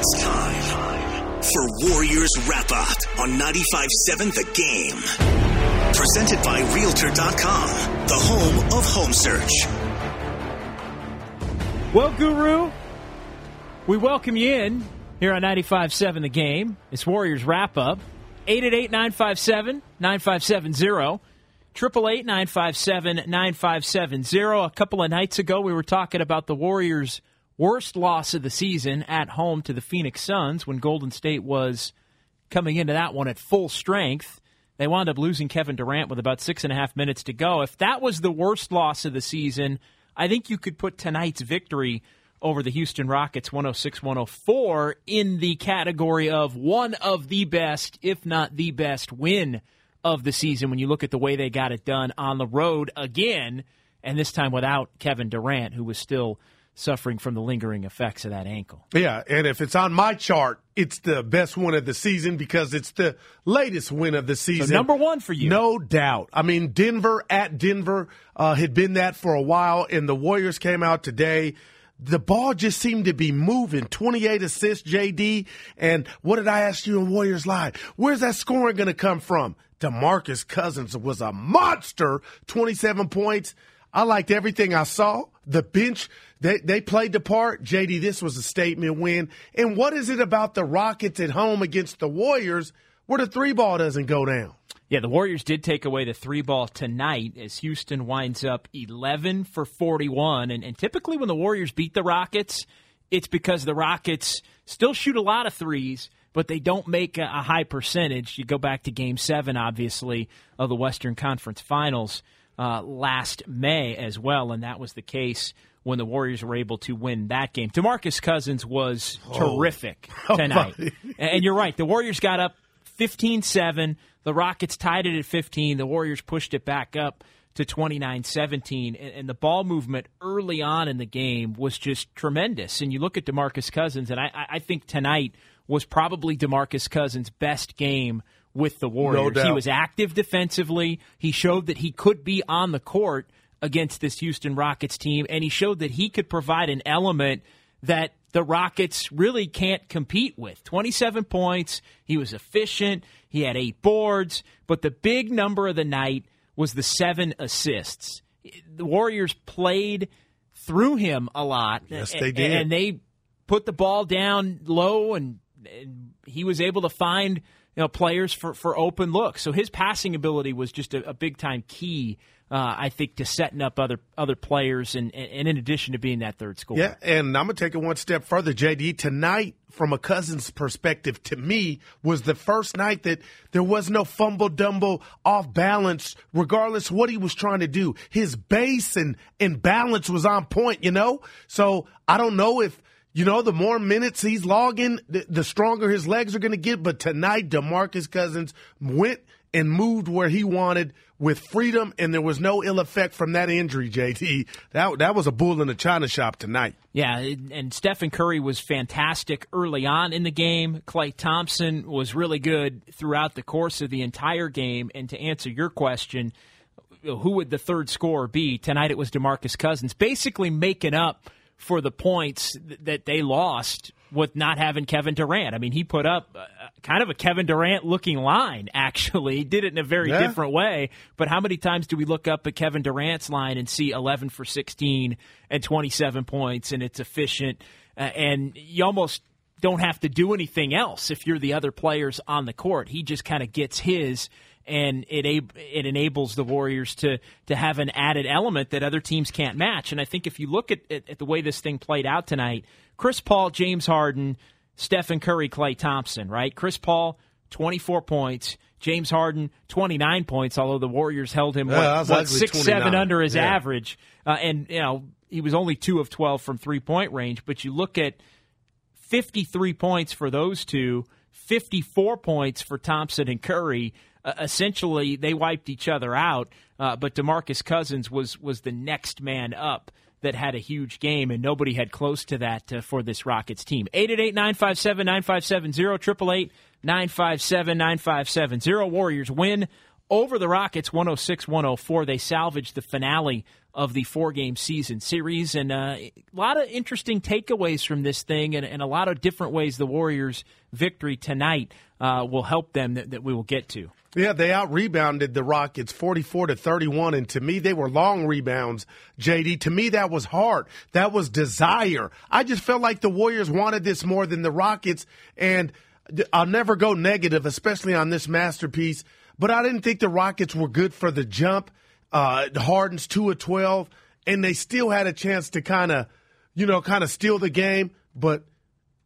It's time for Warriors Wrap Up on 95.7 The Game. Presented by Realtor.com, the home of home search. Well, Guru, we welcome you in here on 95.7 The Game. It's Warriors Wrap Up. 888 957 9570. 888 957 9570. A couple of nights ago, we were talking about the Warriors' worst loss of the season at home to the Phoenix Suns when Golden State was coming into that one at full strength. They wound up losing Kevin Durant with about six and a half minutes to go. If that was the worst loss of the season, I think you could put tonight's victory over the Houston Rockets 106 104 in the category of one of the best, if not the best, win of the season when you look at the way they got it done on the road again, and this time without Kevin Durant, who was still suffering from the lingering effects of that ankle. Yeah, and if it's on my chart, it's the best win of the season because it's the latest win of the season. So number one for you. No doubt. I mean, Denver at Denver uh, had been that for a while, and the Warriors came out today the ball just seemed to be moving. 28 assists, JD. And what did I ask you in Warriors Live? Where's that scoring going to come from? DeMarcus Cousins was a monster, 27 points. I liked everything I saw. The bench, they, they played the part. JD, this was a statement win. And what is it about the Rockets at home against the Warriors where the three ball doesn't go down? Yeah, the Warriors did take away the three ball tonight as Houston winds up 11 for 41. And, and, typically, when the Warriors beat the Rockets, it's because the Rockets still shoot a lot of threes, but they don't make a, a high percentage. You go back to game seven, obviously, of the Western Conference Finals uh, last May as well. And that was the case when the Warriors were able to win that game. DeMarcus Cousins was oh. terrific tonight. and you're right. The Warriors got up 15 7. The Rockets tied it at 15. The Warriors pushed it back up to 29 17. And, the ball movement early on in the game was just tremendous. And you look at Demarcus Cousins, and I, I think tonight was probably Demarcus Cousins' best game with the Warriors. No he was active defensively. He showed that he could be on the court against this Houston Rockets team, and he showed that he could provide an element that the Rockets really can't compete with. 27 points. He was efficient. He had eight boards. But the big number of the night was the seven assists. The Warriors played through him a lot. Yes, they did. And they put the ball down low, and, and he was able to find you know, players for, for open looks. So his passing ability was just a, a big time key uh, I think, to setting up other other players, and, and in addition to being that third scorer. Yeah, and I'm gonna take it one step further, JD. Tonight, from a Cousins perspective, to me, was the first night that there was no fumble, dumble, off balance, regardless what he was trying to do. His base and and balance was on point, you know. So I don't know if. You know, the more minutes he's logging, the, the stronger his legs are going to get. But tonight, Demarcus Cousins went and moved where he wanted with freedom, and there was no ill effect from that injury, JT. That, that was a bull in the china shop tonight. Yeah, and Stephen Curry was fantastic early on in the game. Klay Thompson was really good throughout the course of the entire game. And to answer your question, who would the third scorer be? Tonight it was DeMarcus Cousins, basically making up for the points that they lost with not having Kevin Durant. I mean, he put up uh, kind of a Kevin Durant looking line, actually. He did it in a very yeah. different way. But how many times do we look up at Kevin Durant's line and see 11 for 16 and 27 points and it's efficient? Uh, and you almost don't have to do anything else if you're the other players on the court. He just kind of gets his and it it enables the Warriors to to have an added element that other teams can't match. And I think if you look at, at, at the way this thing played out tonight, Chris Paul, James Harden, Stephen Curry, Klay Thompson, right? Chris Paul, 24 points. James Harden, 29 points, although the Warriors held him, Yeah, what, what, six, seven under his Yeah. average. Uh, and, you know, he was only 2 of 12 from three point range. But you look at 53 points for those two, 54 points for Thompson and Curry. Uh, essentially, they wiped each other out. Uh, but Demarcus Cousins was was the next man up that had a huge game, and nobody had close to that uh, for this Rockets team. 888 957 9570, 888 957 9570. Warriors win over the Rockets 106 104. They salvaged the finale of the four game season series, and uh, a lot of interesting takeaways from this thing, and, and a lot of different ways the Warriors' victory tonight uh, will help them that, that we will get to. Yeah, they out rebounded the Rockets 44 to 31. And to me, they were long rebounds, JD. To me, that was hard. That was desire. I just felt like the Warriors wanted this more than the Rockets. And I'll never go negative, especially on this masterpiece. But I didn't think the Rockets were good for the jump. Uh, Harden's 2 of 12. And they still had a chance to kind of, you know, kind of steal the game. But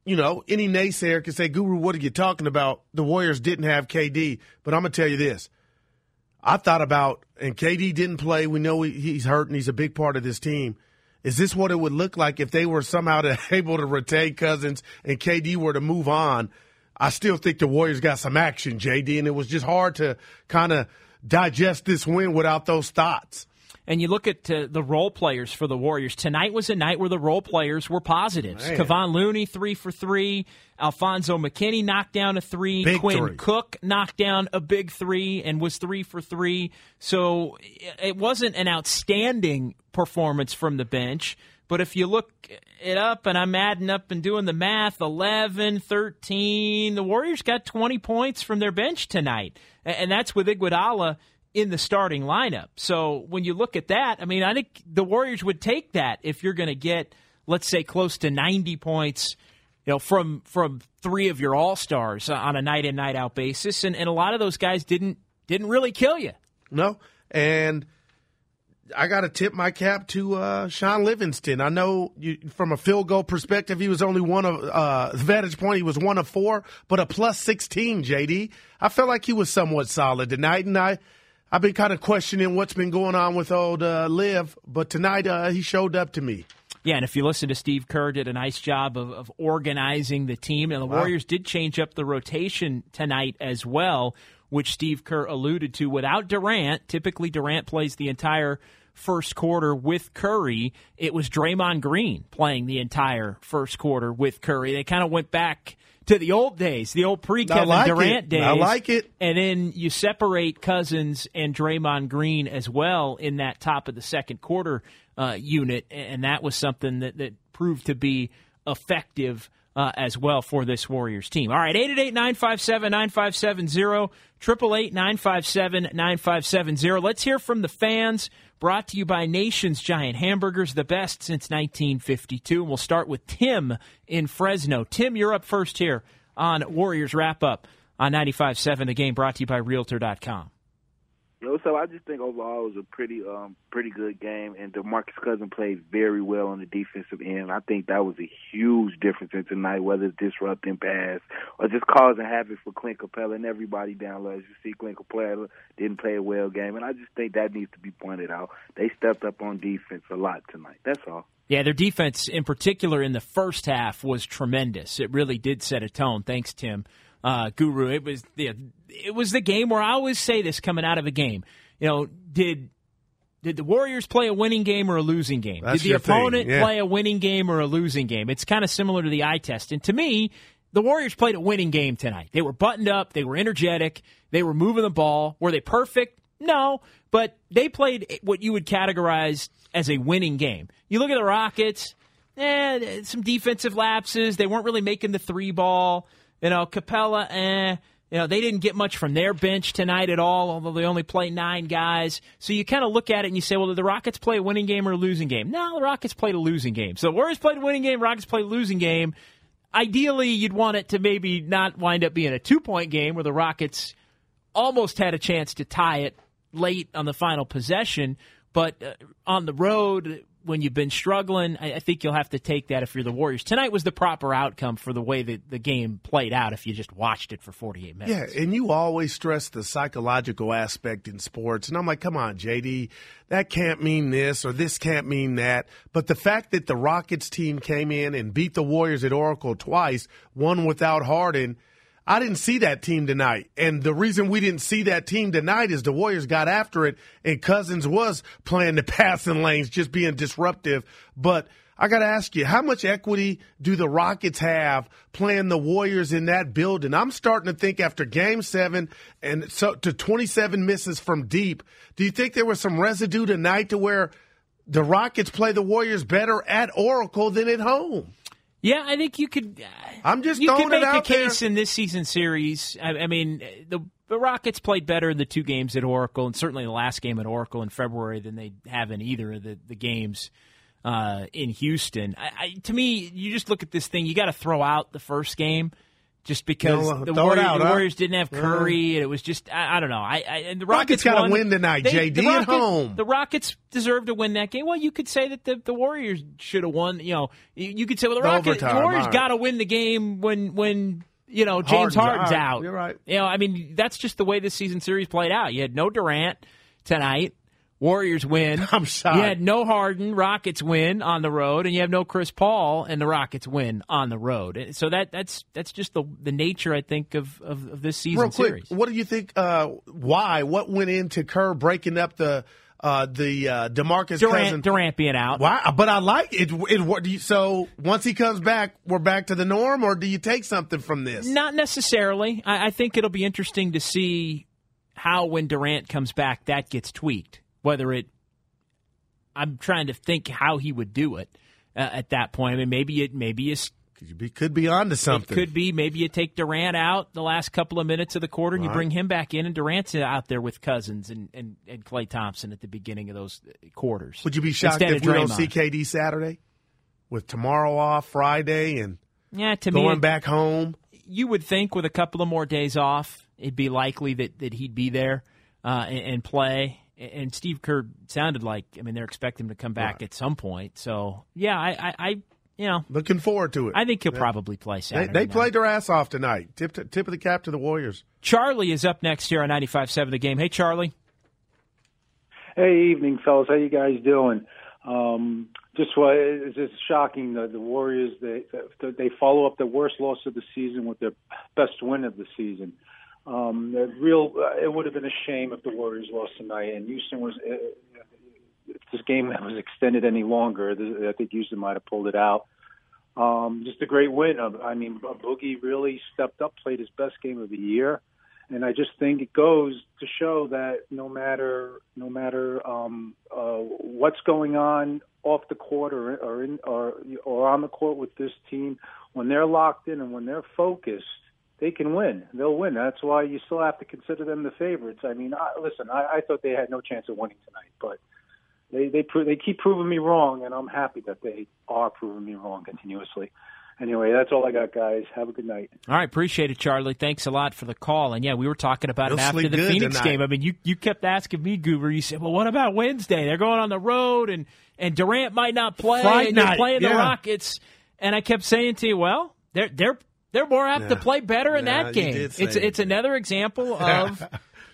you know, any naysayer can say, Guru, what are you talking about? The Warriors didn't have KD. But I'm to tell you this. I thought about, and KD didn't play. We know he, he's hurt and he's a big part of this team. Is this what it would look like if they were somehow to, able to retain Cousins and KD were to move on? I still think the Warriors got some action, JD, and it was just hard to kind of digest this win without those thoughts. And you look at uh, the role players for the Warriors. Tonight was a night where the role players were positives. Man. Kevon Looney, three for three. Alfonzo McKinnie knocked down a three. Big Quinn three. Cook knocked down a big three and was three for three. So it wasn't an outstanding performance from the bench. But if you look it up, and I'm adding up and doing the math 11, 13, the Warriors got 20 points from their bench tonight. And that's with Iguodala in the starting lineup. So when you look at that, I mean, I think the Warriors would take that if you're going to get, let's say, close to 90 points, you know, from from three of your all stars on a night in night out basis, and, and a lot of those guys didn't didn't really kill you. No, and I got to tip my cap to uh, Shaun Livingston. I know you, from a field goal perspective, he was only one of uh, vantage point. He was one of four, but a plus sixteen. JD, I felt like he was somewhat solid tonight, and I. I've been kind of questioning what's been going on with old uh, Liv, but tonight uh, he showed up to me. Yeah, and if you listen to Steve Kerr, did a nice job of, of organizing the team. And the Warriors did change up the rotation tonight as well, which Steve Kerr alluded to. Without Durant, typically Durant plays the entire first quarter with Curry. It was Draymond Green playing the entire first quarter with Curry. They kind of went back to the old days, the old pre Kevin like Durant it. days. I like it. And then you separate Cousins and Draymond Green as well in that top of the second quarter uh, unit, and that was something that, that proved to be effective uh, as well for this Warriors team. All right, 888 957 9570, 888 957 9570. Let's hear from the fans. Brought to you by Nation's Giant Hamburgers, the best since 1952. And we'll start with Tim in Fresno. Tim, you're up first here on Warriors Wrap Up on 95.7. The game brought to you by Realtor.com. Yo, so I just think overall it was a pretty um pretty good game, and DeMarcus Cousins played very well on the defensive end. I think that was a huge difference in tonight, whether it's disrupting pass or just causing havoc for Clint Capela and everybody down low. As you see, Clint Capela didn't play a well game, and I just think that needs to be pointed out. They stepped up on defense a lot tonight. That's all. Yeah, their defense in particular in the first half was tremendous. It really did set a tone. Thanks, Tim. Uh, Guru, it was the it was the game where I always say this coming out of a game. You know, did did the Warriors play a winning game or a losing game? That's did the opponent yeah. play a winning game or a losing game? It's kind of similar to the eye test. And to me, the Warriors played a winning game tonight. They were buttoned up, they were energetic, they were moving the ball. Were they perfect? No, but they played what you would categorize as a winning game. You look at the Rockets, eh, some defensive lapses. They weren't really making the three ball. You know, Capela, eh. You know, they didn't get much from their bench tonight at all, although they only play nine guys. So you kind of look at it and you say, well, did the Rockets play a winning game or a losing game? No, the Rockets played a losing game. So Warriors played a winning game, Rockets played a losing game. Ideally, you'd want it to maybe not wind up being a two point game where the Rockets almost had a chance to tie it late on the final possession, but uh, on the road, when you've been struggling, I, I think you'll have to take that if you're the Warriors. Tonight was the proper outcome for the way that the game played out if you just watched it for 48 minutes. Yeah, and you always stress the psychological aspect in sports. And I'm like, come on, JD, that can't mean this or this can't mean that. But the fact that the Rockets team came in and beat the Warriors at Oracle twice, one without Harden – I didn't see that team tonight. And the reason we didn't see that team tonight is the Warriors got after it and Cousins was playing the passing lanes, just being disruptive. But I got to ask you, how much equity do the Rockets have playing the Warriors in that building? I'm starting to think after game seven and so to 27 misses from deep, do you think there was some residue tonight to where the Rockets play the Warriors better at Oracle than at home? Yeah, I think you could. Uh, I'm just you could make a case there. in this season series. I, I mean, the, the Rockets played better in the two games at Oracle, and certainly the last game at Oracle in February than they have in either of the, the games uh, in Houston. I, I, to me, you just look at this thing. You got to throw out the first game just because the, Warriors, out, the huh? Warriors didn't have Curry, and it was just I, I don't know. I, I and the Rockets, Rockets got to win tonight, they, JD the at home. The Rockets deserve to win that game. Well, you could say that the, the Warriors should have won. You know, you, you could say well the Rockets, the Warriors right. got to win the game when when you know James Harden's Harden's out. out. You're right. You know, I mean that's just the way this season series played out. You had no Durant tonight. Warriors win. I'm sorry. You had no Harden, Rockets win on the road, and you have no Chris Paul, and the Rockets win on the road. And So that that's that's just the the nature, I think, of of, of this season Real quick, series. what do you think? Uh, why? What went into Kerr breaking up the uh, the uh, Demarcus Durant Cousins? Durant being out. Why? But I like it. It. What do you? So once he comes back, we're back to the norm, or do you take something from this? Not necessarily. I, I think it'll be interesting to see how when Durant comes back that gets tweaked. Whether it, I'm trying to think how he would do it uh, at that point. I mean, maybe it maybe it's Could be, could be onto something. It could be maybe you take Durant out the last couple of minutes of the quarter and you bring him back in, and Durant's out there with Cousins and, and, and Klay Thompson at the beginning of those quarters. Would you be shocked Instead if we don't see KD Saturday with tomorrow off, Friday, and Yeah, to going it- back home? you would think with a couple of more days off, it'd be likely that, that he'd be there uh, and, and play. And Steve Kerr sounded like, I mean, they're expecting him to come back at some point. So, yeah, I, I, I you know, Looking forward to it. I think he'll Yeah. probably play They, Saturday. they night. played their ass off tonight. Tip, tip of the cap to the Warriors. Charlie is up next here on 95.7 The Game. Hey, Charlie. Hey, evening, fellas. How you guys doing? Um, just what it's just shocking that the Warriors they they follow up the worst loss of the season with their best win of the season. Um, real, uh, it would have been a shame if the Warriors lost tonight, and Houston was. Uh, if this game was extended any longer, I think Houston might have pulled it out. Um, just a great win. Uh, I mean, Boogie really stepped up, played his best game of the year and I just think it goes to show that no matter no matter um, uh, what's going on off the court or or, in, or or on the court with this team, when they're locked in and when they're focused, they can win. They'll win. That's why you still have to consider them the favorites. I mean, I, listen, I, I thought they had no chance of winning tonight, but they they pro- they keep proving me wrong, and I'm happy that they are proving me wrong continuously. Anyway, that's all I got, guys. Have a good night. All right, appreciate it, Charlie. Thanks a lot for the call. And yeah, we were talking about You'll it after the Phoenix tonight. game. I mean, you you kept asking me, Goober. You said, "Well, what about Wednesday? They're going on the road, and and Durant might not play, Fright and you're night, playing the. Rockets." And I kept saying to you, "Well, they're they're they're more apt to play better in Yeah, that game. It's it. it's another example of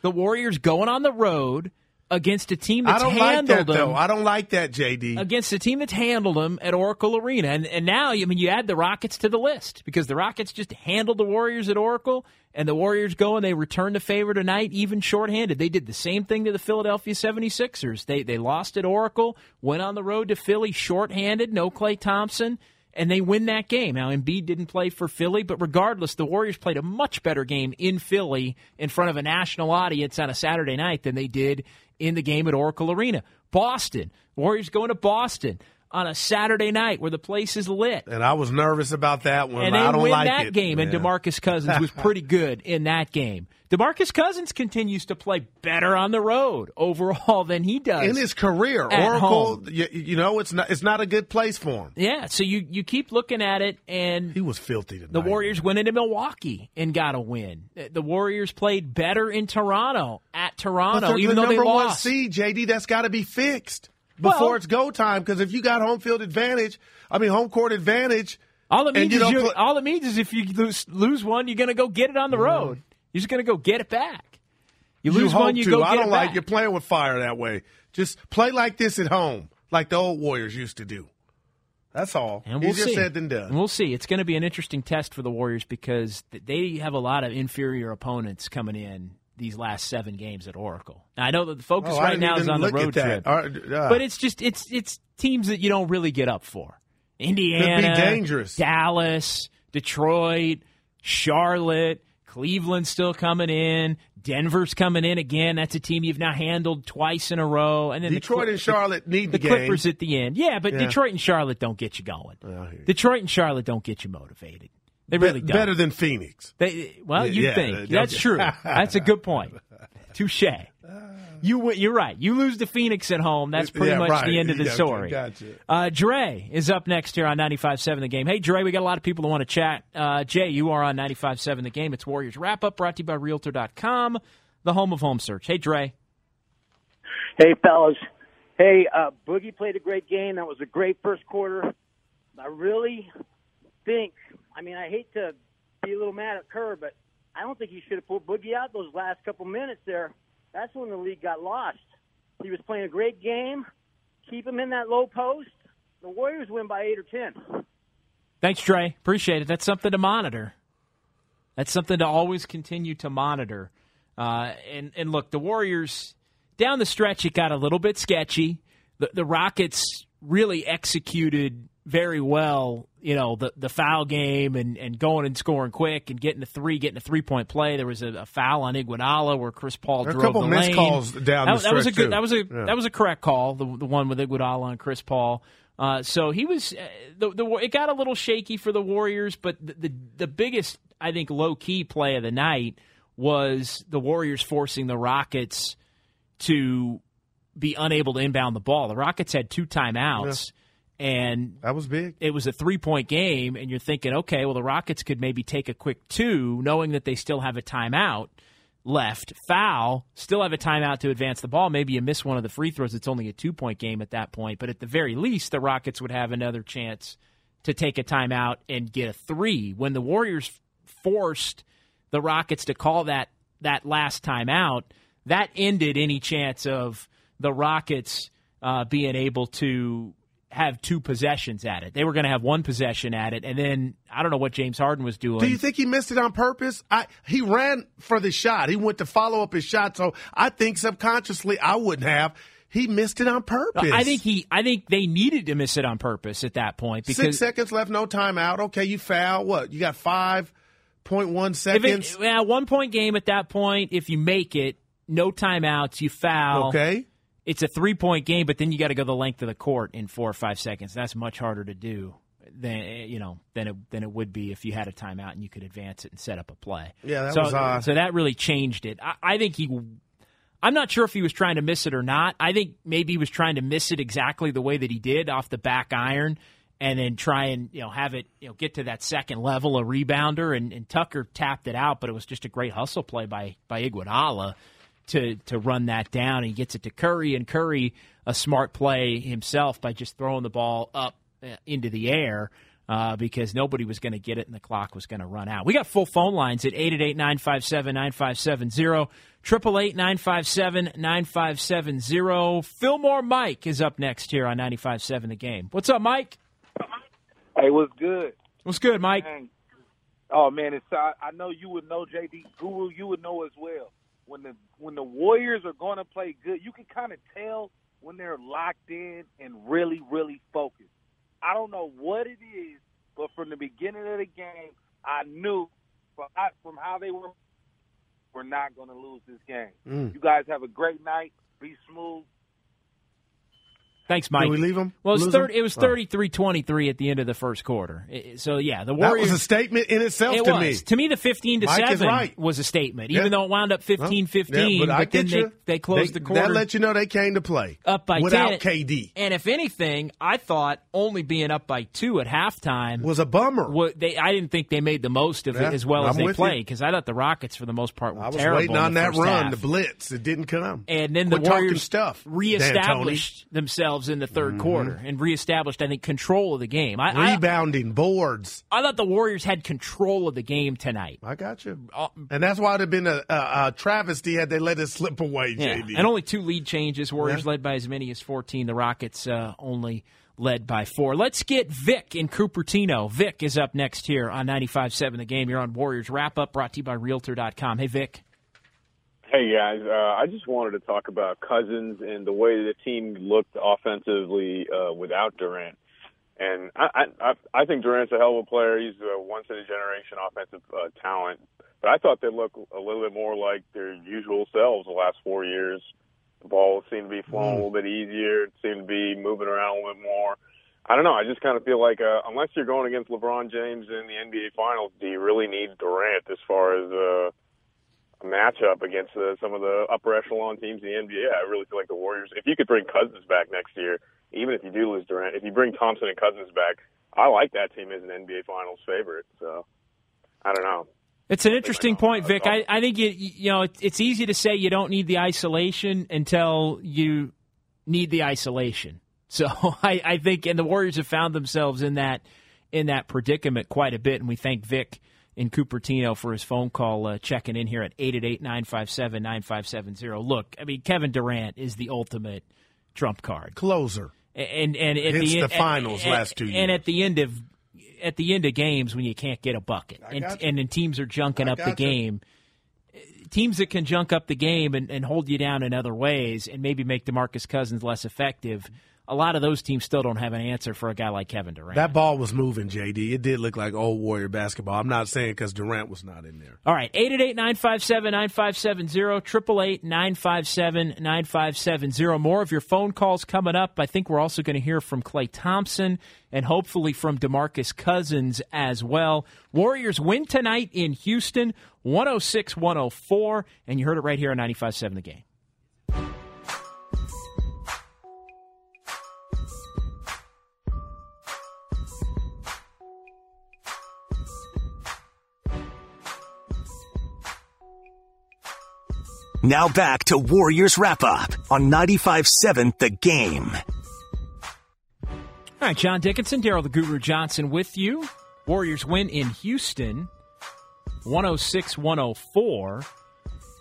the Warriors going on the road against a team I don't like that, them though. I don't like that, JD. against a team that's handled them at Oracle Arena. And, and now, I mean, you add the Rockets to the list because the Rockets just handled the Warriors at Oracle, and the Warriors go and they return the favor tonight, even shorthanded. They did the same thing to the Philadelphia 76ers. They, they lost at Oracle, went on the road to Philly shorthanded, no Klay Thompson. And they win that game. Now, Embiid didn't play for Philly, but regardless, the Warriors played a much better game in Philly in front of a national audience on a Saturday night than they did in the game at Oracle Arena. Boston, Warriors going to Boston on a Saturday night where the place is lit. and I was nervous about that one. And they I don't win like that it. game, and DeMarcus Cousins was pretty good in that game. DeMarcus Cousins continues to play better on the road overall than he does in his career, Oracle, you, you know, it's not it's not a good place for him. Yeah, so you you keep looking at it, and He was filthy tonight. the Warriors went into Milwaukee and got a win. The Warriors played better in Toronto at Toronto, even the though they number one lost. seed, JD. That's got to be fixed. Before Well- it's go time. Because if you got home field advantage, I mean home court advantage, All it means you is you, put- all it means is if you lose, lose one, you're going to go get it on the mm-hmm. road. You're just going to go get it back. You lose hope one, you to. go I get don't it like back. you're playing with fire that way. Just play like this at home, like the old Warriors used to do. That's all. And we'll Easier see. said than And we'll see. It's going to be an interesting test for the Warriors because they have a lot of inferior opponents coming in these last seven games at Oracle. Now, I know that the focus Oh, right now is on the road trip, uh, but it's just it's it's teams that you don't really get up for. Indiana, dangerous. Dallas, Detroit, Charlotte, Cleveland's still coming in. Denver's coming in again. That's a team you've now handled twice in a row. And then the Detroit Cl- and Charlotte need the the. Clippers at the end. Yeah, but Yeah. Detroit and Charlotte don't get you going. Detroit and Charlotte don't get you motivated. They Be- really don't. better than Phoenix. They, well, Yeah, you yeah, think they- that's okay. true. That's a good point. Touche. You you're right. You lose to Phoenix at home. That's pretty Yeah, much right. the end of the Gotcha, story. gotcha. Uh, Dre is up next here on 95.7 The Game. Hey, Dre, we got a lot of people who want to chat. Uh, Jay, you are on 95.7 The Game. It's Warriors Wrap Up brought to you by Realtor.com, the home of home search. Hey, Dre. Hey, fellas. Hey, uh, Boogie played a great game. That was a great first quarter. I really think, I mean, I hate to be a little mad at Kerr, but I don't think he should have pulled Boogie out those last couple minutes there. That's when the league got lost. He was playing a great game. Keep him in that low post. The Warriors win by eight or ten. Thanks, Trey. Appreciate it. That's something to monitor. That's something to always continue to monitor. Uh, and and look, the Warriors down the stretch it got a little bit sketchy. The the Rockets really executed very well. You know the the foul game and, and going and scoring quick and getting a three, getting a three point play. There was a, a foul on Iguodala where Chris Paul There are a drove couple the missed lane. calls down that, the that was a good. too. That was a Yeah. that was a correct call. The the one with Iguodala and Chris Paul. Uh, so he was uh, the, the it got a little shaky for the Warriors, but the the, the biggest I think low key play of the night was the Warriors forcing the Rockets to be unable to inbound the ball. The Rockets had two timeouts, and That was big. it was a three point game, and you're thinking, okay, well, the Rockets could maybe take a quick two, knowing that they still have a timeout left. Foul, still have a timeout to advance the ball. Maybe you miss one of the free throws. It's only a two point game at that point, but at the very least, the Rockets would have another chance to take a timeout and get a three. When the Warriors forced the Rockets to call that that last timeout, that ended any chance of the Rockets uh, being able to have two possessions at it. They were going to have one possession at it, and then I don't know what James Harden was doing. Do you think he missed it on purpose? I he ran for the shot. He went to follow up his shot. So I think subconsciously I wouldn't have. He missed it on purpose. I think he. I think they needed to miss it on purpose at that point because six seconds left, no timeout. Okay, you foul. What? You got five point one seconds. it, well, one point game at that point, if you make it, no timeouts, you foul. okay. It's a three point game, but then you got to go the length of the court in four or five seconds. That's much harder to do than you know than it than it would be if you had a timeout and you could advance it and set up a play. Yeah, that so, was odd. So that really changed it. I, I think he. I'm not sure if he was trying to miss it or not. I think maybe he was trying to miss it exactly the way that he did off the back iron, and then try and you know have it you know get to that second level, a rebounder, and, and Tucker tapped it out, but it was just a great hustle play by by Iguodala to to run that down. He gets it to Curry, and Curry a smart play himself by just throwing the ball up uh, into the air. Uh, because nobody was going to get it and the clock was going to run out. We got full phone lines at 888-957-9570, 888-957-9570. Fillmore Mike is up next here on 95.7 The Game. What's up, Mike? Hey, what's good? What's good, Mike? Dang. Oh man, it's I, I know you would know JD Guru. You would know as well when the when the Warriors are going to play good. You can kind of tell when they're locked in and really really focused. I don't know what it is, but from the beginning of the game, I knew from from how they were, we're not going to lose this game. Mm. You guys have a great night. Be smooth. Thanks, Mike. Did we leave them? Well, it was, Lose 30, it was Oh. 33-23 at the end of the first quarter. So, yeah, the Warriors. That was a statement in itself it to was. me. To me, the 15 to Mike 7 right. was a statement, Yeah. even though it wound up 15-15. Yeah, but but then they, they closed They- the quarter That let you know they came to play up by without 10. KD. And if anything, I thought only being up by two at halftime Was a bummer. they, I didn't think they made the most of Yeah, it as well as I'm they played because I thought the Rockets, for the most part, were I was terrible. waiting on that run, half. the blitz. It didn't come. And then Quit the Warriors stuff. reestablished themselves themselves in the 3rd Mm-hmm. quarter and reestablished, I think, control of the game. I, I, Rebounding, boards. I thought the Warriors had control of the game tonight. I got you. Uh, And that's why it'd have been a, a, a travesty had they let it slip away, Yeah, JD. and only two lead changes. Warriors Yeah. led by as many as 14. The Rockets uh, only led by four. Let's get Vic in Cupertino. Vic is up next here on 95.7 The Game. You're on Warriors Wrap Up, brought to you by Realtor.com. Hey, Vic. Hey guys, uh, I just wanted to talk about Cousins and the way the team looked offensively uh, without Durant. And I, I, I think Durant's a hell of a player. He's a once in a generation offensive uh, talent. But I thought they looked a little bit more like their usual selves the last four years. The ball seemed to be flowing a little bit easier. It seemed to be moving around a little bit more. I don't know. I just kind of feel like uh, unless you're going against LeBron James in the NBA Finals, do you really need Durant as far as uh, matchup against uh, some of the upper echelon teams in the NBA. I really feel like the Warriors, if you could bring Cousins back next year, even if you do lose Durant, if you bring Thompson and Cousins back, I like that team as an NBA Finals favorite. So I don't know. It's an interesting point, Vic. I, I think it, you know it's easy to say you don't need the isolation until you need the isolation. So I, I think, and the Warriors have found themselves in that in that predicament quite a bit. And we thank Vic in Cupertino for his phone call, uh, checking in here at 888-957-9570. Look, I mean, Kevin Durant is the ultimate trump card. Closer. And and at Hits the, the finals and- last two And at the end of at the end of games when you can't get a bucket, and and then teams are junking up the you. game. Teams that can junk up the game and, and hold you down in other ways, and maybe make Demarcus Cousins less effective. A lot of those teams still don't have an answer for a guy like Kevin Durant. That ball was moving, JD. It did look like old Warrior basketball. I'm not saying because Durant was not in there. All right, 888-957-9570, 888-957-9570. More of your phone calls coming up. I think we're also going to hear from Klay Thompson and hopefully from DeMarcus Cousins as well. Warriors win tonight in Houston, 106-104, and you heard it right here on 95.7 The Game. Now back to Warriors Wrap Up on 95.7 The Game. All right, John Dickinson, Daryl the Guru Johnson with you. Warriors win in Houston, 106 104,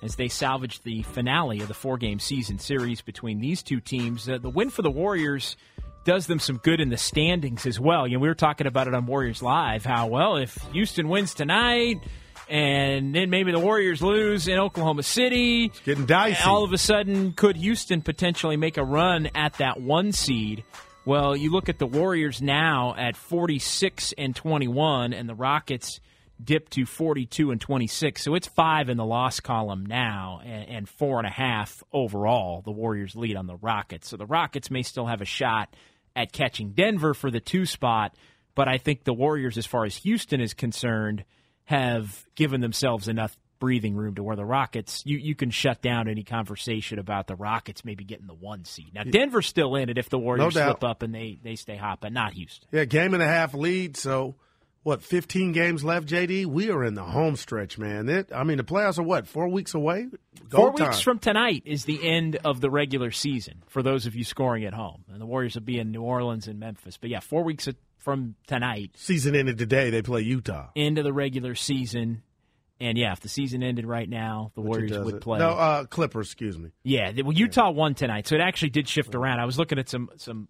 as they salvaged the finale of the four game season series between these two teams. Uh, the win for the Warriors does them some good in the standings as well. You know, we were talking about it on Warriors Live how, well, if Houston wins tonight, and then maybe the Warriors lose in Oklahoma City. Getting dicey. All of a sudden, could Houston potentially make a run at that one seed? Well, you look at the Warriors now at 46 and 21, and the Rockets dip to 42 and 26. So it's five in the loss column now, and, and four and a half overall. The Warriors lead on the Rockets. So the Rockets may still have a shot at catching Denver for the two spot, but I think the Warriors, as far as Houston is concerned, have given themselves enough breathing room to where the Rockets you, you can shut down any conversation about the Rockets maybe getting the one seed. Now Denver's still in it if the Warriors doubt. slip up and they, they stay hot, but not Houston. Yeah, game and a half lead. So, what, 15 games left, JD? We are in the home stretch, man. It, I mean, the playoffs are what, four weeks away? Go Four time. weeks from tonight is the end of the regular season for those of you scoring at home. And the Warriors will be in New Orleans and Memphis. But yeah, four weeks from tonight, Season ended today. They play Utah. end of the regular season. And yeah, if the season ended right now, the Which Warriors would doesn't. play. No, uh, Clippers, excuse me. Yeah, the- well, Utah won tonight, so it actually did shift around. I was looking at some some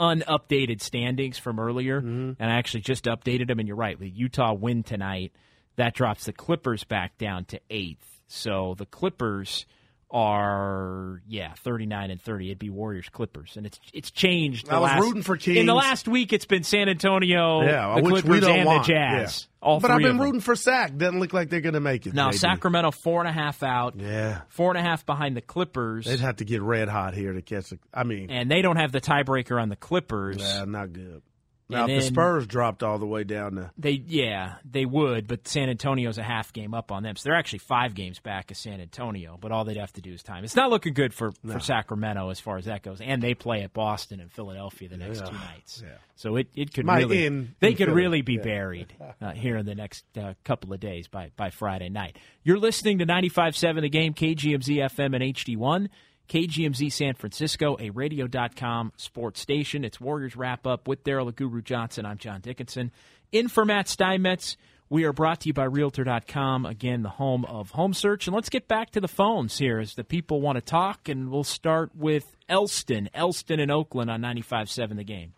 unupdated standings from earlier, and I actually just updated them. And you're right, with Utah win tonight, that drops the Clippers back down to eighth. So the Clippers are yeah 39 and 30 it'd be warriors clippers and it's it's changed the I was last- rooting for teams in the last week it's been san antonio yeah, the which clippers we don't and want. the jazz Yeah. all but I've been rooting for Sac. Doesn't look like they're going to make it. now JD. sacramento four and a half out Yeah. four and a half behind the clippers They'd have to get red hot here to catch the. I mean, and they don't have the tiebreaker on the Clippers. yeah, not good. Now, if the Spurs dropped all the way down to. They yeah, they would, but San Antonio's a half game up on them. So they're actually five games back of San Antonio, but all they'd have to do is time. It's not looking good for, for Sacramento as far as that goes. And they play at Boston and Philadelphia the next two nights. So it, it could Might really end they in could Philly. really be Yeah. buried uh, here in the next uh, couple of days by by Friday night. You're listening to 95.7 The Game, KGMZ FM and HD1. KGMZ San Francisco, a radio.com sports station. It's Warriors wrap up with Daryl Guru Johnson. I'm John Dickinson. In for Matt Steinmetz. We are brought to you by Realtor.com, again, the home of home search. And let's get back to the phones here as the people want to talk. And we'll start with Elston. Elston in Oakland on 95.7 the game.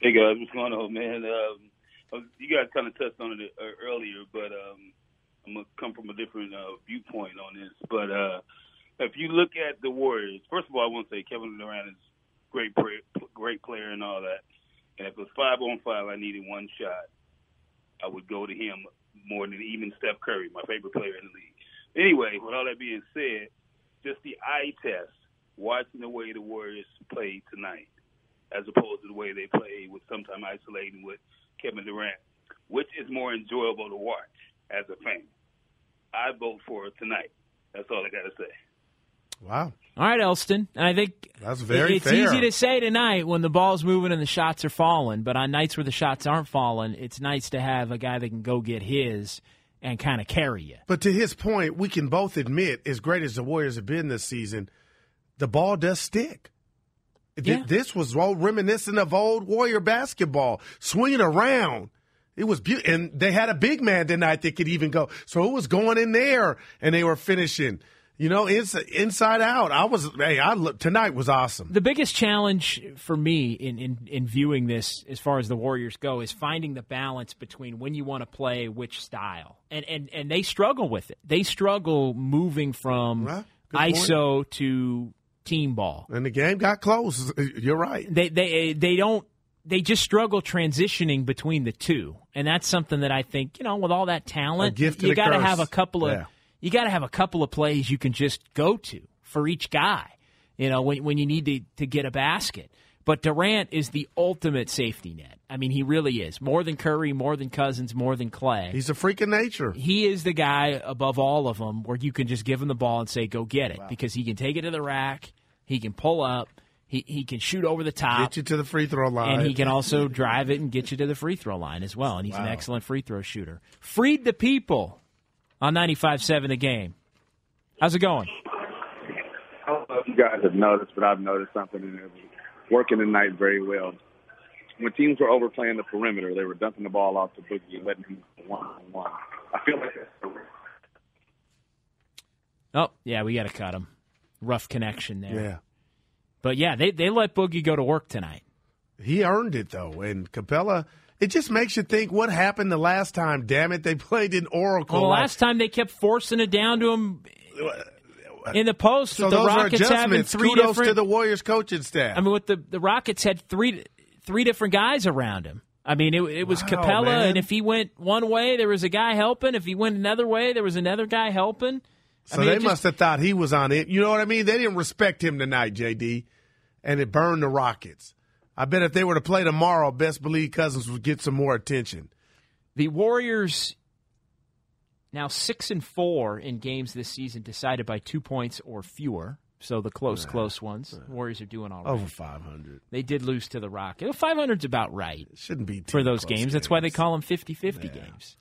Hey, guys. What's going on, man? Um, you guys kind of touched on it uh, earlier, but um, I'm going to come from a different uh, viewpoint on this. But uh, if you look at the Warriors, first of all, I want to say Kevin Durant is great, great player and all that. And if it was five on five, I needed one shot. I would go to him more than even Steph Curry, my favorite player in the league. Anyway, with all that being said, just the eye test, watching the way the Warriors played tonight, as opposed to the way they played with sometime isolating with Kevin Durant, which is more enjoyable to watch as a fan. I vote for tonight. That's all I got to say. Wow. All right, Elston. I think that's very. It's fair. easy to say tonight when the ball's moving and the shots are falling, but on nights where the shots aren't falling, it's nice to have a guy that can go get his and kind of carry you. But to his point, we can both admit, as great as the Warriors have been this season, the ball does stick. Yeah. This was all reminiscent of old Warrior basketball, swinging around. It was beautiful, and they had a big man tonight that could even go. So it was going in there, and they were finishing. You know, inside, inside out. I was hey, I look, tonight was awesome. The biggest challenge for me in, in in viewing this, as far as the Warriors go, is finding the balance between when you want to play which style, and and and they struggle with it. They struggle moving from good ISO point. to team ball. And the game got close. You're right. They they they don't. They just struggle transitioning between the two, and that's something that I think you know, with all that talent, you got to have a couple of Yeah. You got to have a couple of plays you can just go to for each guy. You know, when when you need to to get a basket. But Durant is the ultimate safety net. I mean, he really is. More than Curry, more than Cousins, more than Klay. He's a freak of nature. He is the guy above all of them where you can just give him the ball and say, "Go get it," because he can take it to the rack, he can pull up, he he can shoot over the top, Get you to the free throw line. and he can also drive it and get you to the free throw line as well. And he's an excellent free throw shooter. Freed the people on 95.7 the game. How's it going? I don't know if you guys have noticed, but I've noticed something and it was working tonight very well. When teams were overplaying the perimeter, they were dumping the ball off to Boogie and letting him go one on one. I feel like that's Oh, yeah, we got to cut him. Rough connection there. Yeah. But yeah, they, they let Boogie go to work tonight. He earned it though, and Capela. It just makes you think what happened the last time. Damn it, they played in Oracle. Well, the last time they kept forcing it down to him in the post so with the Rockets having three Kudos different. to the Warriors coaching staff. I mean, with the the Rockets had three three different guys around him. I mean, it, it was Wow, Capela, man. and if he went one way, there was a guy helping. If he went another way, there was another guy helping. I so mean, they just- must have thought he was on it. You know what I mean? They didn't respect him tonight, JD, and it burned the Rockets. I bet if they were to play tomorrow, best believe Cousins would get some more attention. The Warriors now six and four in games this season decided by two points or fewer. So the close, close ones. Warriors are doing all right. Over 500. They did lose to the Rockets. 500's about right It Shouldn't be for those close games. That's why they call them 50-50 games.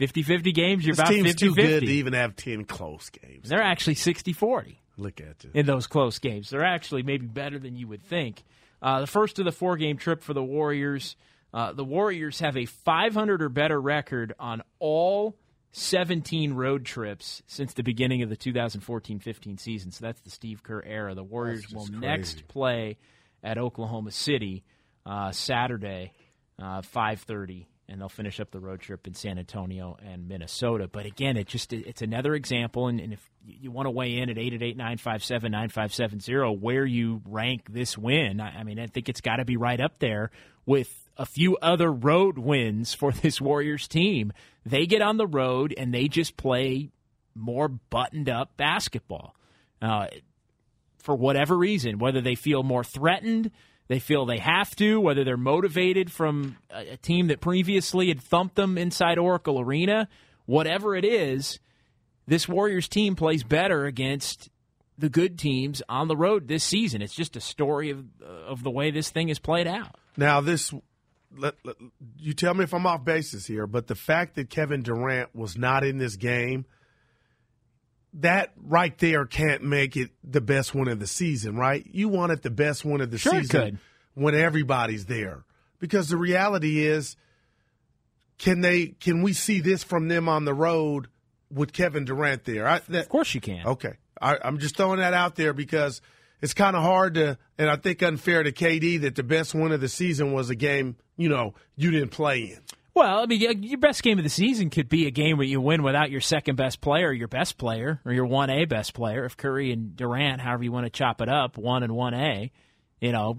50-50 games, you're This about team's 50-50. too good to even have 10 close games. They're actually 60-40 Look at you. in those close games. They're actually maybe better than you would think. Uh, the first of the four-game trip for the Warriors. Uh, the Warriors have a 500 or better record on all 17 road trips since the beginning of the 2014-15 season. So that's the Steve Kerr era. The Warriors will just next play at Oklahoma City uh, Saturday, uh, 5:30, and they'll finish up the road trip in San Antonio and Minnesota. But again, it just it's another example. And, and if you want to weigh in at eight eight eight nine five seven nine five seven zero, where you rank this win, I, I mean, I think it's got to be right up there with a few other road wins for this Warriors team. They get on the road and they just play more buttoned up basketball. Uh, for whatever reason, whether they feel more threatened, they feel they have to, whether they're motivated from a, a team that previously had thumped them inside Oracle Arena, whatever it is, this Warriors team plays better against the good teams on the road this season. It's just a story of of the way this thing is played out. Now, this, let, let- you tell me if I'm off basis here, but the fact that Kevin Durant was not in this game, that right there can't make it the best one of the season, right? You want it the best one of the Sure season when everybody's there. Because the reality is can they can we see this from them on the road with Kevin Durant there? I, that, Of course you can. Okay. I, I'm just throwing that out there because it's kind of hard to, and I think unfair to KD that the best win of the season was a game, you know, you didn't play in. Well, I mean, your best game of the season could be a game where you win without your second best player, your best player, or your one A best player. If Curry and Durant, however you want to chop it up, one and one A, you know,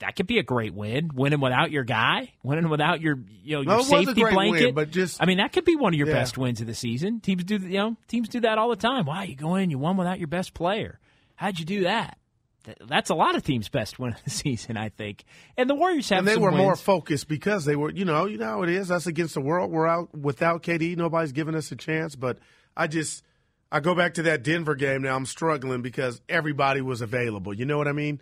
that could be a great win. Winning without your guy, winning without your you know your No, it was a safety great win, blanket. but just- I mean, that could be one of your Yeah. best wins of the season. Teams do you know teams do that all the time. Wow, you go in, you won without your best player. How'd you do that? Th- That's a lot of teams' best win of the season, I think. And the Warriors have and they were more focused because they were, you know, you know how it is. That's against the world. We're out without KD. Nobody's giving us a chance. But I just, I go back to that Denver game. Now I'm struggling because everybody was available. You know what I mean?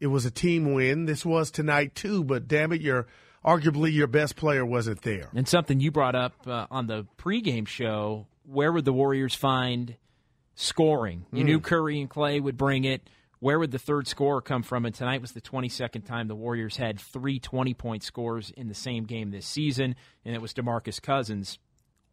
It was a team win. This was tonight too. But damn it, your arguably your best player wasn't there. And something you brought up uh, on the pregame show, where would the Warriors find scoring? You Mm. knew Curry and Klay would bring it. Where would the third scorer come from? And tonight was the 22nd time the Warriors had three 20 point scores in the same game this season, and it was DeMarcus Cousins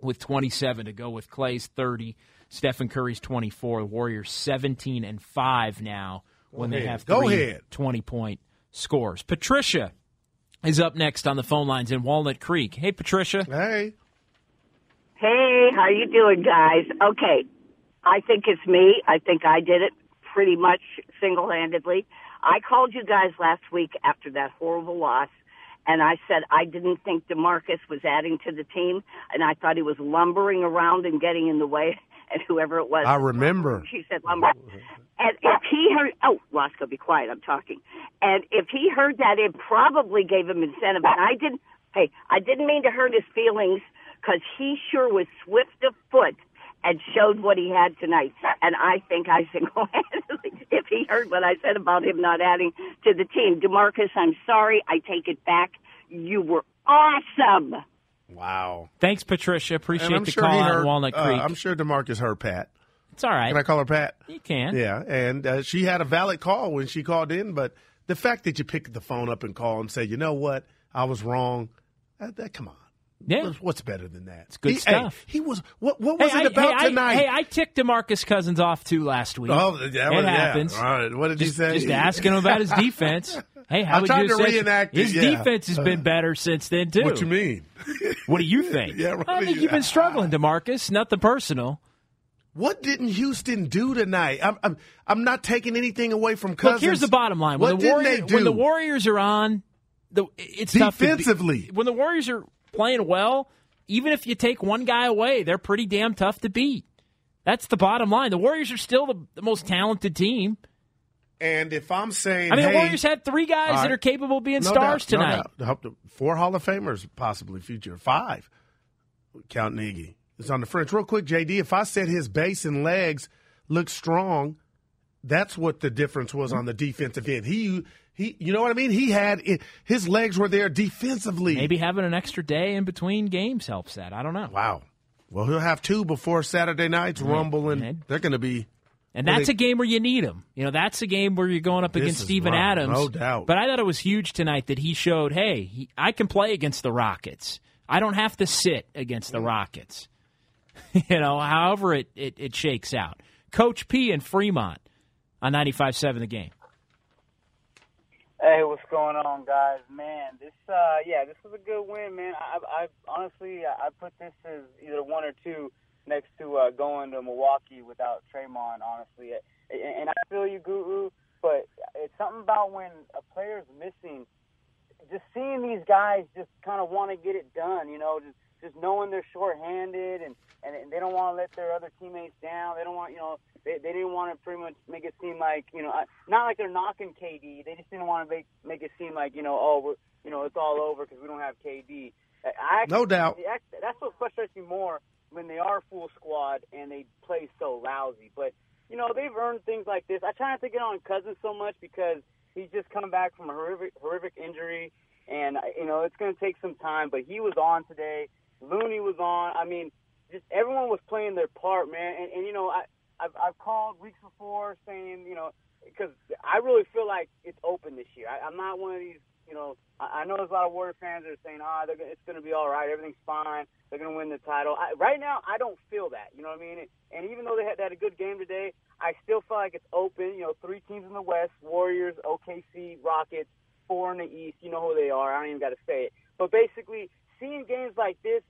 with 27 to go with Klay's 30, Stephen Curry's 24. The Warriors 17 and 5 now when they ahead. have Go three ahead. 20 point scores. Patricia is up next on the phone lines in Walnut Creek. Hey, Patricia. Hey. Hey, how you doing, guys? Okay, I think it's me. I think I did it pretty much single-handedly. I called you guys last week after that horrible loss, and I said I didn't think DeMarcus was adding to the team, and I thought he was lumbering around and getting in the way. And whoever it was, I remember. she said lumber. And if he heard, oh, Roscoe, be quiet, I'm talking. And if he heard that, it probably gave him incentive. And I didn't, hey, I didn't mean to hurt his feelings because he sure was swift of foot and showed what he had tonight. And I think I single-handedly, if he heard what I said about him not adding to the team, Demarcus, I'm sorry, I take it back. You were awesome. Wow. Thanks, Patricia. Appreciate And I'm the sure call he on heard, Walnut uh, Creek. I'm sure Demarcus heard Pat. it's all right. Can I call her Pat? You can. Yeah, and uh, she had a valid call when she called in, but the fact that you picked the phone up and call and say, you know what, I was wrong. That, that come on. Yeah. What's, better than that? It's good he, stuff. Hey, he was. What, what was hey, it I- about hey, tonight? I, hey, I ticked Demarcus Cousins off too last week. Oh, that yeah. happens. All right. What did just, you say? Just asking him about his defense. Hey, how I'm would trying you to reenact it, His yeah. defense has been better since then too. What you mean? What do you think? Yeah, what I think you- you've been struggling, Demarcus. Nothing personal. What didn't Houston do tonight? I'm, I'm, I'm not taking anything away from Cousins. Look, here's the bottom line. When What the Warriors, they do? When the Warriors are on, the it's tough to be- Defensively. when the Warriors are playing well, even if you take one guy away, they're pretty damn tough to beat. That's the bottom line. The Warriors are still the, the most talented team. and if I'm saying, I mean, hey, the Warriors had three guys all that are capable of being No stars doubt, no tonight. doubt. Hope to- Four Hall of Famers possibly future. Five. Count Iggy. It's on the French. Real quick, JD, if I said his base and legs look strong, that's what the difference was on the defensive end. He, he, you know what I mean? He had his legs were there defensively. Maybe having an extra day in between games helps that. I don't know. Wow. Well, he'll have two before Saturday night's Rumble, and and- they're going to be. And that's they- a game where you need him. You know, that's a game where you're going up against Steven right, Adams. no doubt. But I thought it was huge tonight that he showed, hey, he, I can play against the Rockets. I don't have to sit against the Rockets. you know, however it, it, it shakes out. Coach P in Fremont on 95 7 the game. Hey, what's going on, guys? Man, this uh, yeah, this was a good win, man. I, I honestly, I put this as either one or two next to uh, going to Milwaukee without Draymond. Honestly, and I feel you, Guru, but it's something about when a player's missing. Just seeing these guys just kind of want to get it done, you know, just just knowing they're shorthanded and and they don't want to let their other teammates down. They don't want, you know, they they didn't want to pretty much make it seem like, you know, not like they're knocking KD. They just didn't want to make make it seem like, you know, oh, we're, you know, it's all over because we don't have KD. I actually, No doubt. that's- what frustrates me more when they are full squad and they play so lousy. But you know, they've earned things like this. I try not to get on Cousins so much because he's just come back from a horrific horrific injury, and you know it's going to take some time. But he was on today. Looney was on. I mean, just everyone was playing their part, man. And, and you know, I I've, I've called weeks before saying, you know, because I really feel like it's open this year. I, I'm not one of these, you know, I, I know there's a lot of Warrior fans that are saying, ah, gonna- it's going to be all right, everything's fine, they're going to win the title. I, right now, I don't feel that. You know what I mean? And, and even though they had, they had a good game today, I still feel like it's open. You know, three teams in the West: Warriors, OKC, Rockets, four in the East. You know who they are. I don't even got to say it. But basically, seeing games like this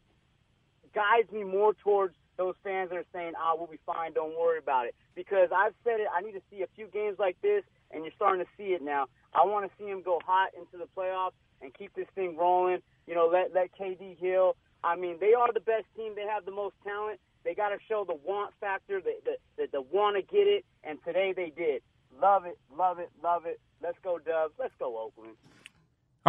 guides me more towards those fans that are saying, "Ah, we'll be fine. Don't worry about it." Because I've said it. I need to see a few games like this, and you're starting to see it now. I want to see him go hot into the playoffs and keep this thing rolling. You know, let let KD heal. I mean, they are the best team. They have the most talent. They got to show the want factor, the the, the, the want to get it, and today they did. Love it, love it, love it. Let's go, Dubs. Let's go, Oakland.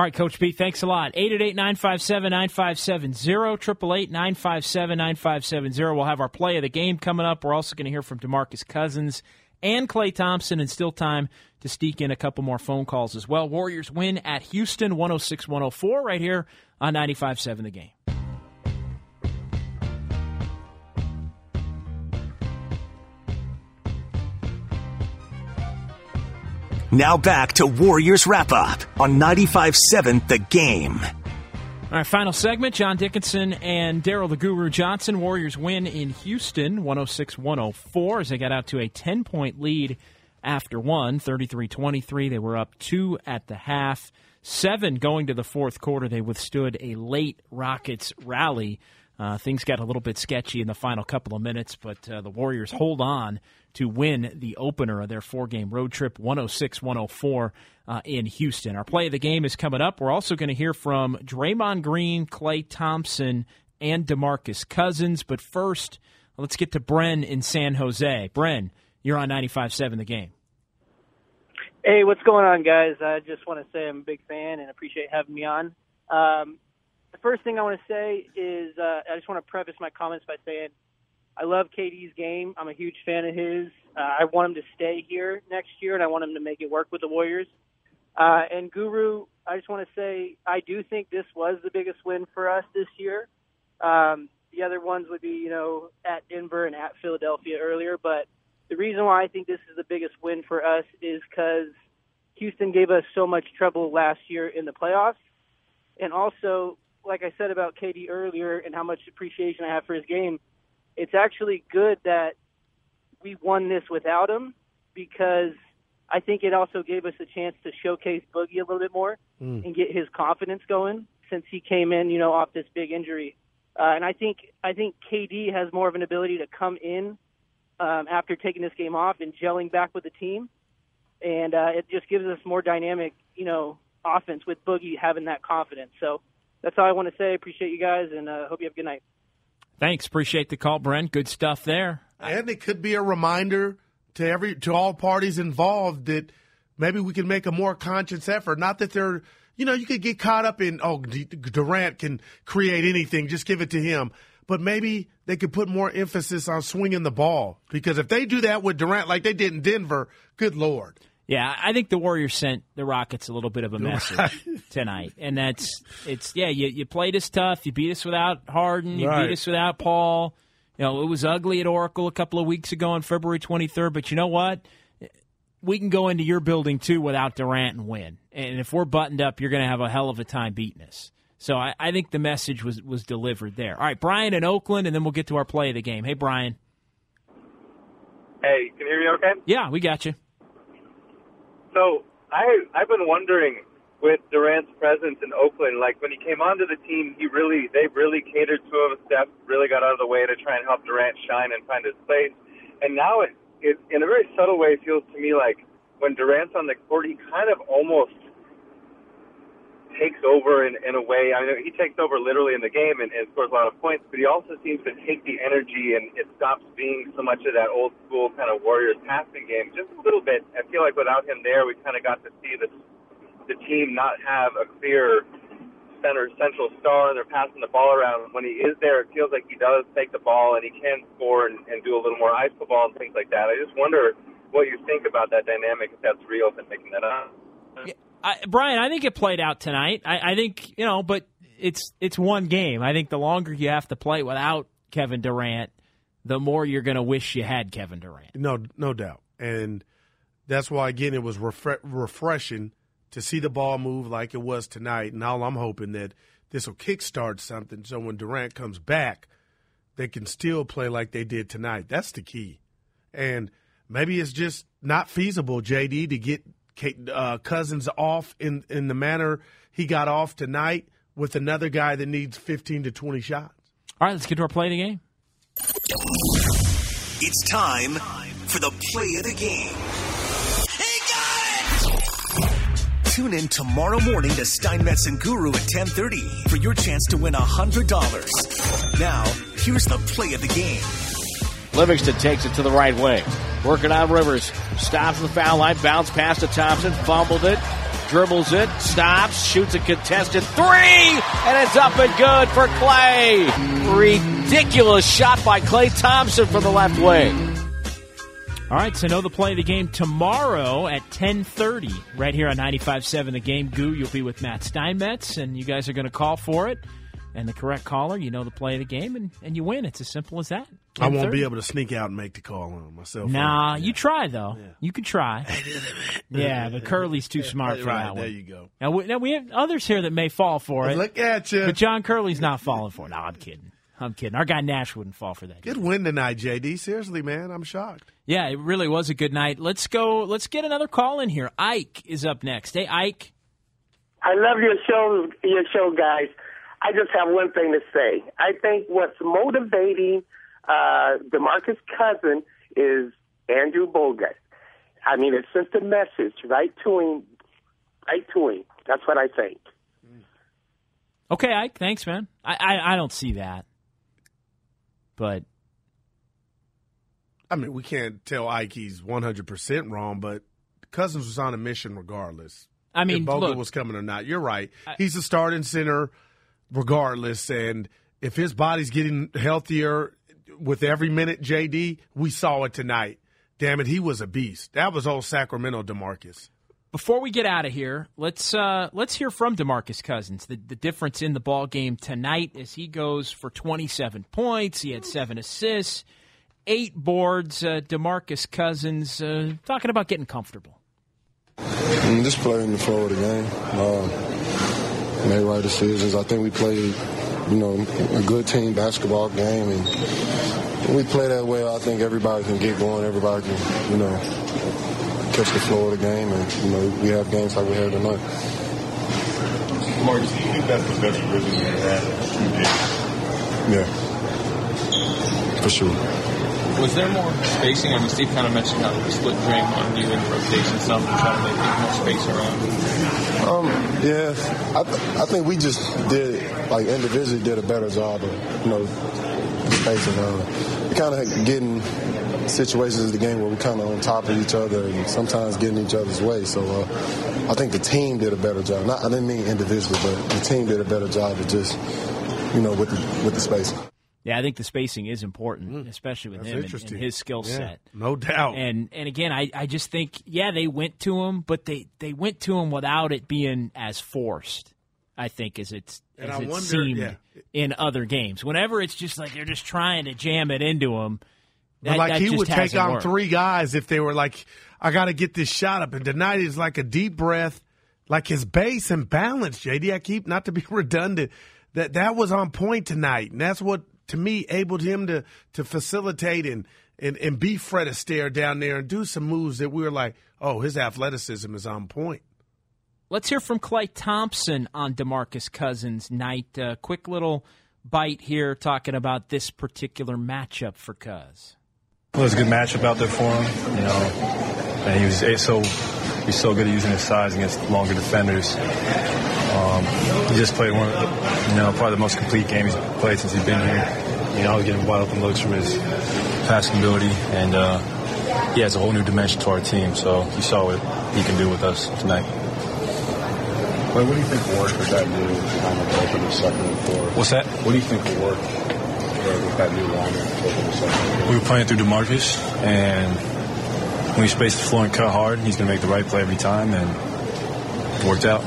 All right, Coach B, thanks a lot. 888 957 9570, 888 957 9570. We'll have our play of the game coming up. We're also going to hear from Demarcus Cousins and Klay Thompson, and still time to sneak in a couple more phone calls as well. Warriors win at Houston 106 104 right here on 95.7 the game. Now back to Warriors Wrap Up on 95 7 The Game. All right, final segment. John Dickinson and Daryl the Guru Johnson. Warriors win in Houston, 106 104, as they got out to a 10 point lead after one, 33 23. They were up two at the half. Seven going to the fourth quarter. They withstood a late Rockets rally. Uh, things got a little bit sketchy in the final couple of minutes, but uh, the Warriors hold on to win the opener of their four game road trip 106 104 uh, in Houston. Our play of the game is coming up. We're also going to hear from Draymond Green, Klay Thompson, and Demarcus Cousins. But first, let's get to Bren in San Jose. Bren, you're on 95 7 the game. Hey, what's going on, guys? I just want to say I'm a big fan and appreciate having me on. Um, the first thing I want to say is uh, I just want to preface my comments by saying I love KD's game. I'm a huge fan of his. Uh, I want him to stay here next year, and I want him to make it work with the Warriors. Uh, and Guru, I just want to say I do think this was the biggest win for us this year. Um, the other ones would be, you know, at Denver and at Philadelphia earlier, but the reason why I think this is the biggest win for us is because Houston gave us so much trouble last year in the playoffs. And also, like I said about KD earlier and how much appreciation I have for his game, it's actually good that we won this without him because I think it also gave us a chance to showcase Boogie a little bit more Mm. and get his confidence going since he came in, you know, off this big injury. Uh, and I think I think KD has more of an ability to come in um, after taking this game off and gelling back with the team, and uh, it just gives us more dynamic, you know, offense with Boogie having that confidence. So that's all I want to say. Appreciate you guys, and uh, hope you have a good night. Thanks. Appreciate the call, Brent. Good stuff there. And it could be a reminder to every to all parties involved that maybe we can make a more conscious effort. Not that they're, you know, you could get caught up in oh Durant can create anything, just give it to him. But maybe they could put more emphasis on swinging the ball because if they do that with Durant like they did in Denver, good lord. Yeah, I think the Warriors sent the Rockets a little bit of a message tonight, and that's it's yeah. You you played us tough. You beat us without Harden. You Right. beat us without Paul. You know it was ugly at Oracle a couple of weeks ago on February 23rd. But you know what? We can go into your building too without Durant and win. And if we're buttoned up, you're going to have a hell of a time beating us. So I, I think the message was was delivered there. All right, Brian in Oakland, and then we'll get to our play of the game. Hey, Brian. Hey, can you hear me okay? Yeah, we got you. So I I've been wondering with Durant's presence in Oakland, like when he came onto the team, he really they really catered to him. Steph really got out of the way to try and help Durant shine and find his place. And now it, it in a very subtle way feels to me like when Durant's on the court, he kind of almost takes over in, in a way. I mean, he takes over literally in the game and, and scores a lot of points, but he also seems to take the energy and it stops being so much of that old school kind of Warriors passing game. Just a little bit. I feel like without him there, we kind of got to see the the team not have a clear center central star and they're passing the ball around. When he is there, it feels like he does take the ball and he can score and, and do a little more iso ball and things like that. I just wonder what you think about that dynamic, if that's real, if I'm making that up. I, Brian, I think it played out tonight. I, I think you know, but it's it's one game. I think the longer you have to play without Kevin Durant, the more you're going to wish you had Kevin Durant. No, no doubt. And that's why, again, it was refre- refreshing to see the ball move like it was tonight. And all I'm hoping that this will kickstart something so when Durant comes back, they can still play like they did tonight. That's the key. And maybe it's just not feasible, JD, to get uh, Cousins off in, in the manner he got off tonight with another guy that needs 15 to 20 shots. All right, let's get to our play of the game. It's time for the play of the game. Tune in tomorrow morning to Steinmetz and Guru at 1030 for your chance to win $100. Now, here's the play of the game. Livingston takes it to the right way. Working on Rivers. Stops the foul line. Bounce pass to Thompson. Fumbled it. Dribbles it. Stops. Shoots a contested three. And it's up and good for Klay. Ridiculous shot by Klay Thompson from the left wing. All right, so know the play of the game tomorrow at 10:30 right here on 95.7 The Game. Goo, you'll be with Matt Steinmetz, and you guys are going to call for it. And the correct caller, you know the play of the game, and, and you win. It's as simple as that. I won't be able to sneak out and make the call on myself. Nah, you try though. Yeah. You can try. yeah, but Curly's too smart for right, that one. There you go. Now we, now we have others here that may fall for it. Look at you. But John Curley's not falling for it. No, I'm kidding. I'm kidding. Our guy Nash wouldn't fall for that. Good win tonight, JD. Seriously, man, I'm shocked. Yeah, it really was a good night. Let's go. Let's get another call in here. Ike is up next. Hey, Ike. I love your show, your show, guys. I just have one thing to say. I think what's motivating uh, Demarcus Cousin is Andrew Bogut. I mean, it sent a message right to him, right to him. That's what I think. Okay, Ike. Thanks, man. I I, I don't see that, but I mean, we can't tell Ike he's 100% wrong, but Cousins was on a mission regardless. I mean, if Bogut look, was coming or not. You're right. He's a starting center regardless. And if his body's getting healthier with every minute, JD, we saw it tonight. Damn it, he was a beast. That was old Sacramento Demarcus. Before we get out of here, let's uh, let's hear from Demarcus Cousins. The, the difference in the ball game tonight as he goes for 27 points. He had seven assists, eight boards. Uh, Demarcus Cousins uh, talking about getting comfortable. I'm just playing the flow of the game. Uh, made right decisions. I think we played, you know, a good team basketball game, and we play that way, I think everybody can get going. Everybody can, you know, catch the flow of the game, and you know, we have games like we had tonight. Marcus, do you think that's the best rhythm you've had? Yeah, for sure. Was there more spacing? I mean, Steve kind of mentioned how we split Draymond you in rotation stuff and try to make more space around. Um, yeah, I, th- I think we just did like individually did a better job of you know spacing. We kind of getting situations in the game where we're kind of on top of each other and sometimes getting each other's way. So uh, I think the team did a better job. Not I didn't mean individually, but the team did a better job of just you know with the with the spacing. Yeah, I think the spacing is important, mm. especially with That's him and, and his skill Yeah, set. no doubt. And and again, I, I just think yeah, they went to him, but they, they went to him without it being as forced. I think as it's And as I it wonder- seemed yeah. in other games. Whenever it's just like they're just trying to jam it into him. That, like he would take on worked. three guys if they were like, I got to get this shot up. And tonight is like a deep breath, like his base and balance. JD, I keep not to be redundant. That that was on point tonight, and that's what to me enabled him to to facilitate and and and be Fred Astaire down there and do some moves that we were like, oh, his athleticism is on point. Let's hear from Klay Thompson on Demarcus Cousins night. Uh, quick little bite here talking about this particular matchup for Cuz. Well, it was a good matchup out there for him. You know, and he was so he's so good at using his size against longer defenders. Um, he just played one, of the, you know, probably the most complete game he's played since he's been here. You know, he's getting wide open looks from his passing ability, and uh, he has a whole new dimension to our team. So you saw what he can do with us tonight. What do you think will work with that new lineup open the second and fourth? What's that? What do you think will work uh, with that new lineup open the second We were playing through Demarcus, and when we spaced the floor and cut hard, he's going to make the right play every time, and it worked out.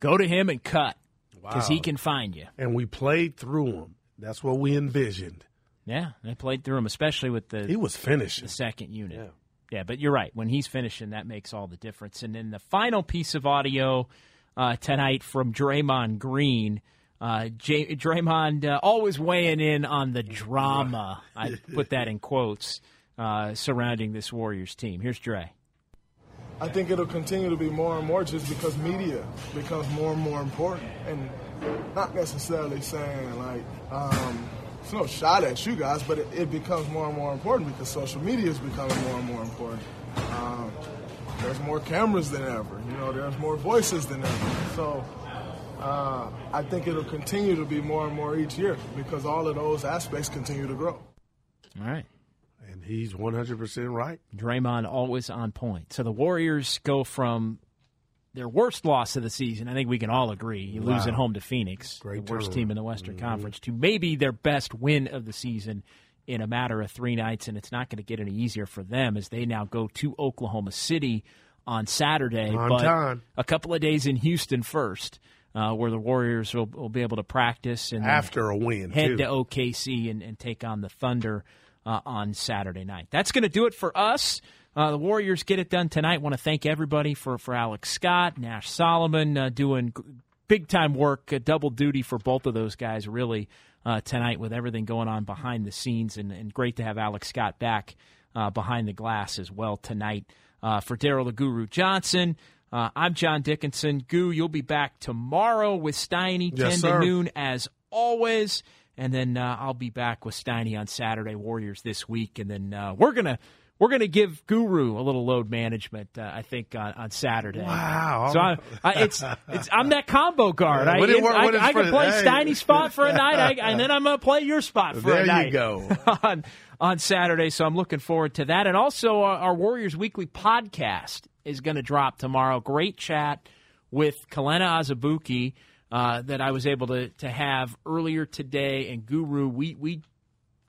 Go to him and cut because Wow. he can find you. And we played through him. That's what we envisioned. Yeah, they played through him, especially with the he was finishing the second unit. Yeah. yeah, but you're right. When he's finishing, that makes all the difference. And then the final piece of audio uh, tonight from Draymond Green. Uh, J- Draymond uh, always weighing in on the drama. I put that in quotes uh, surrounding this Warriors team. Here's Dre. I think it'll continue to be more and more just because media becomes more and more important, and not necessarily saying like um, it's no shot at you guys, but it, it, becomes more and more important because social media is becoming more and more important. Um, there's more cameras than ever. You know, there's more voices than ever. So uh, I think it'll continue to be more and more each year because all of those aspects continue to grow. All right. He's 100% right. Draymond always on point. So the Warriors go from their worst loss of the season. I think we can all agree. You wow. lose at home to Phoenix, Great the worst team in the Western mm-hmm. Conference, to maybe their best win of the season in a matter of three nights, and it's not going to get any easier for them as they now go to Oklahoma City on Saturday. On but time. a couple of days in Houston first, uh, where the Warriors will, will, be able to practice and after a win head too. to OKC and, and, take on the Thunder uh, on Saturday night. That's going to do it for us. Uh, the Warriors get it done tonight. Want to thank everybody for for Alex Scott, Nash Solomon uh, doing big time work, uh, double duty for both of those guys. Really uh, tonight with everything going on behind the scenes, and, and great to have Alex Scott back uh, behind the glass as well tonight. Uh, for Daryl the Guru Johnson, uh, I'm John Dickinson. Goo, you'll be back tomorrow with Steiny, yes, 10 sir. to noon as always. And then uh, I'll be back with Steiny on Saturday, Warriors this week. And then uh, we're going to we're going to give Guru a little load management, uh, I think, on, on Saturday. Wow! So I, I, it's it's I'm that combo guard. I, what it, what I, I, can play hey. Steiny's spot for a night, and then I'm going to play your spot for there a night. There you go on on Saturday. So I'm looking forward to that, and also our, our Warriors Weekly podcast is going to drop tomorrow. Great chat with Kelenna Azubuike uh, that I was able to to have earlier today, and Guru. We we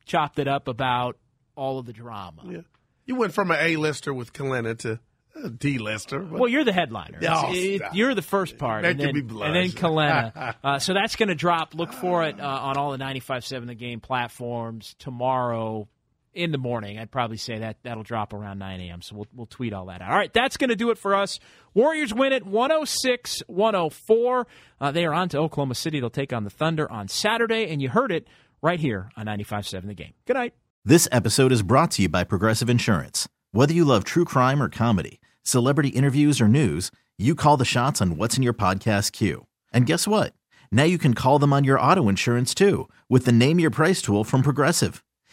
chopped it up about all of the drama. Yeah. You went from an A-lister with Kelenna to a D-lister. Well, you're the headliner. Oh, it, you're the first part. And then. And then Kelenna. uh, so that's going to drop. Look for it uh, on all the 95.7 The Game platforms tomorrow in the morning. I'd probably say that that'll drop around 9 a.m. So we'll, we'll tweet all that out. All right, that's going to do it for us. Warriors win it 106 104. Uh, they are on to Oklahoma City. They'll take on the Thunder on Saturday, and you heard it right here on 95.7 The Game. Good night. This episode is brought to you by Progressive Insurance. Whether you love true crime or comedy, celebrity interviews or news, you call the shots on what's in your podcast queue. And guess what? Now you can call them on your auto insurance too with the Name Your Price tool from Progressive.